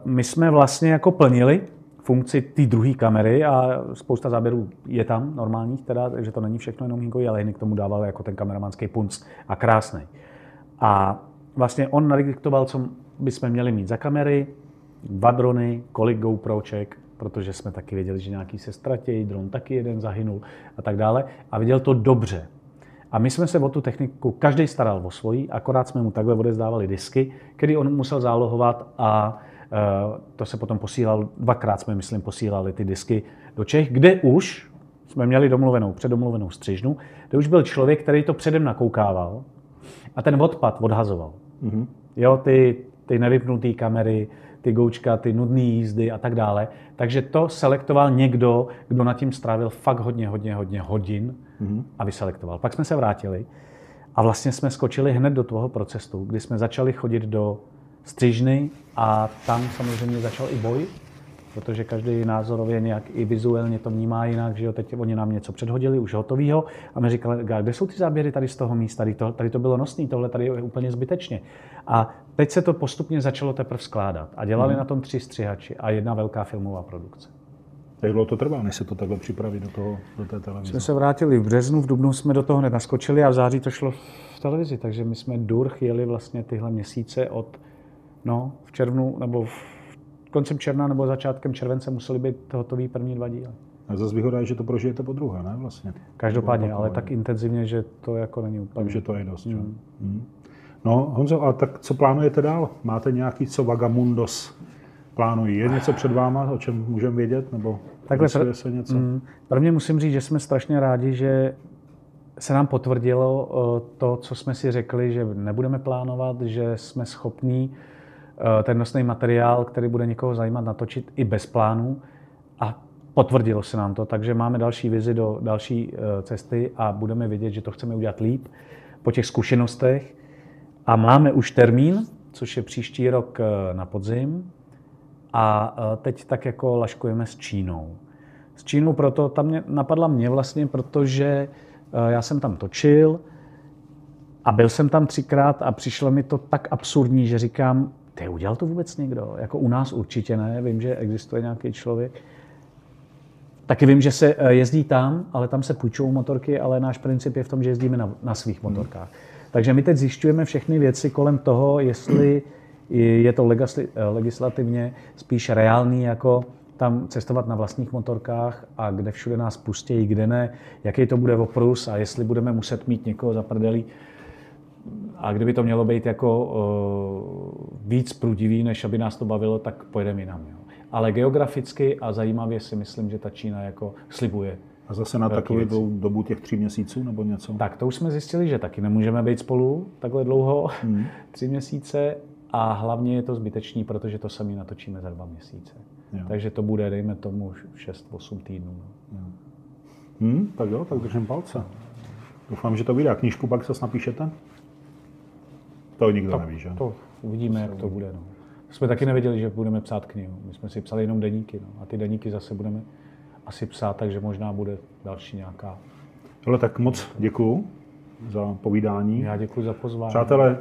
my jsme vlastně jako plnili funkci té druhé kamery a spousta záběrů je tam normálních, teda, takže to není všechno jenom Hinkovi, ale Hinek tomu dával jako ten kameramanský punc a krásný. A vlastně on nadiktoval, co bychom měli mít za kamery, dva drony, kolik GoProček, protože jsme taky věděli, že nějaký se ztratí, dron taky jeden zahynul a tak dále. A viděl to dobře. A my jsme se o tu techniku, každý staral o svoji, akorát jsme mu takhle odezdávali disky, který on musel zálohovat a e, to se potom posílal, dvakrát jsme, myslím, posílali ty disky do Čech, kde už jsme měli domluvenou, předomluvenou střižnu, kde už byl člověk, který to předem nakoukával a ten odpad odhazoval. Mm-hmm. Jo, ty, ty nevypnuté kamery, ty goučka, ty nudné jízdy a tak dále. Takže to selektoval někdo, kdo nad tím strávil fakt hodně, hodně, hodně hodin mm-hmm. a vyselektoval. Pak jsme se vrátili a vlastně jsme skočili hned do toho procesu, kdy jsme začali chodit do střižny a tam samozřejmě začal i boj, protože každý názorově nějak i vizuálně to vnímá jinak, že jo, teď oni nám něco předhodili, už hotovýho a my říkali, "Gá, kde jsou ty záběry tady z toho místa, tady to, tady to bylo nosný, tohle tady je úplně zbytečně. A teď se to postupně začalo teprve skládat a dělali Mhm. na tom tři střihači a jedna velká filmová produkce. Jak dlouho to trvá, než se to takhle připraví do, toho, do té televize? Jsme se vrátili v březnu, v dubnu jsme do toho hned naskočili a v září to šlo v televizi, takže my jsme durch jeli vlastně tyhle měsíce od, no, v červnu nebo v koncem června nebo začátkem července museli být hotový první dva díly. A zase výhoda je, že to prožijete po druhé, ne vlastně? Každopádně, ale tak intenzivně, že to jako není úplně. Takže to je dost. Mm. Mm. No, Honzo, a tak co plánujete dál? Máte nějaký, co Vagamundos plánují? Je něco před váma, o čem můžeme vědět? Nebo Takhle pr- se něco? Mm, Prvně musím říct, že jsme strašně rádi, že se nám potvrdilo eh, to, co jsme si řekli, že nebudeme plánovat, že jsme schopní eh, ten nosný materiál, který bude někoho zajímat, natočit i bez plánu. A potvrdilo se nám to, takže máme další vizi do další eh, cesty a budeme vědět, že to chceme udělat líp po těch zkušenostech. A máme už termín, což je příští rok na podzim. A eh, teď tak jako laškujeme s Čínou. S Čínou proto, tam mě, napadla mě vlastně, protože eh, já jsem tam točil a byl jsem tam třikrát a přišlo mi to tak absurdní, že říkám, ty udělal to vůbec někdo? Jako u nás určitě ne, vím, že existuje nějaký člověk. Taky vím, že se eh, jezdí tam, ale tam se půjčují motorky, ale náš princip je v tom, že jezdíme na, na svých motorkách. Takže my teď zjišťujeme všechny věci kolem toho, jestli je to eh, legislativně spíš reálný, jako tam cestovat na vlastních motorkách a kde všude nás pustějí, kde ne, jaký to bude oprus a jestli budeme muset mít někoho za prdelí. A kdyby to mělo být jako uh, víc prudivý, než aby nás to bavilo, tak pojedeme jinam. Jo. Ale geograficky a zajímavě si myslím, že ta Čína jako slibuje. A zase na takovou dou- dobu těch tří měsíců nebo něco? Tak to už jsme zjistili, že taky nemůžeme být spolu takhle dlouho, Hmm. (laughs) tři měsíce. A hlavně je to zbytečný, protože to sami natočíme za dva měsíce. Jo. Takže to bude, dejme tomu, 6-8 týdnů. No. Hmm, tak jo, tak držím palce. Doufám, že to vyjde. A knížku pak se napíšete? To nikdo neví, že? To uvidíme, jak to bude. No. Jsme taky nevěděli, že budeme psát knihu. My jsme si psali jenom deníky. No. A ty deníky zase budeme asi psát, takže možná bude další nějaká. Ale tak moc děkuju za povídání. Já děkuji za pozvání. Přátelé,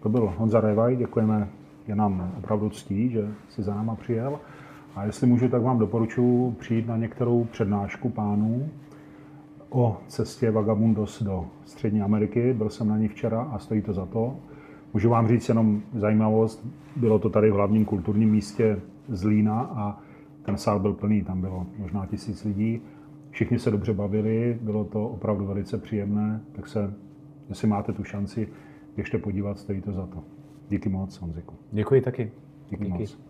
to byl Honza Revaj, děkujeme, je nám opravdu ctí, že si za náma přijel. A jestli můžu, tak vám doporučuji přijít na některou přednášku pánů o cestě Vagabundos do Střední Ameriky. Byl jsem na ní včera a stojí to za to. Můžu vám říct jenom zajímavost, bylo to tady v hlavním kulturním místě Zlína a ten sál byl plný, tam bylo možná tisíc lidí. Všichni se dobře bavili, bylo to opravdu velice příjemné, tak se, jestli máte tu šanci, běžte podívat, stojí to za to. Díky moc, Honziku. Děkuji taky. Díky, Díky. moc.